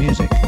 Music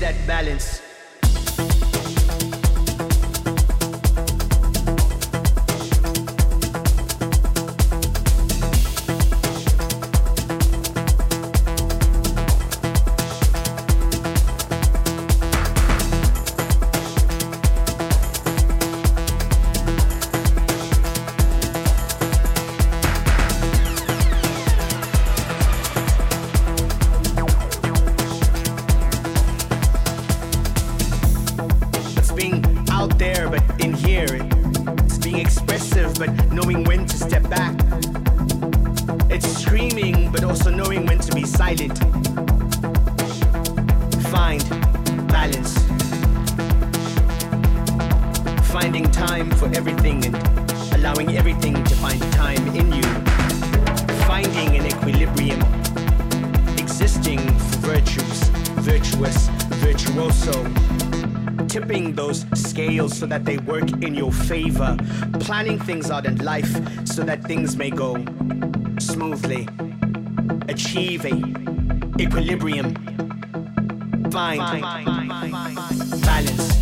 that balance. tipping those scales so that they work in your favor, planning things out in life so that things may go smoothly, Achieving equilibrium, find balance.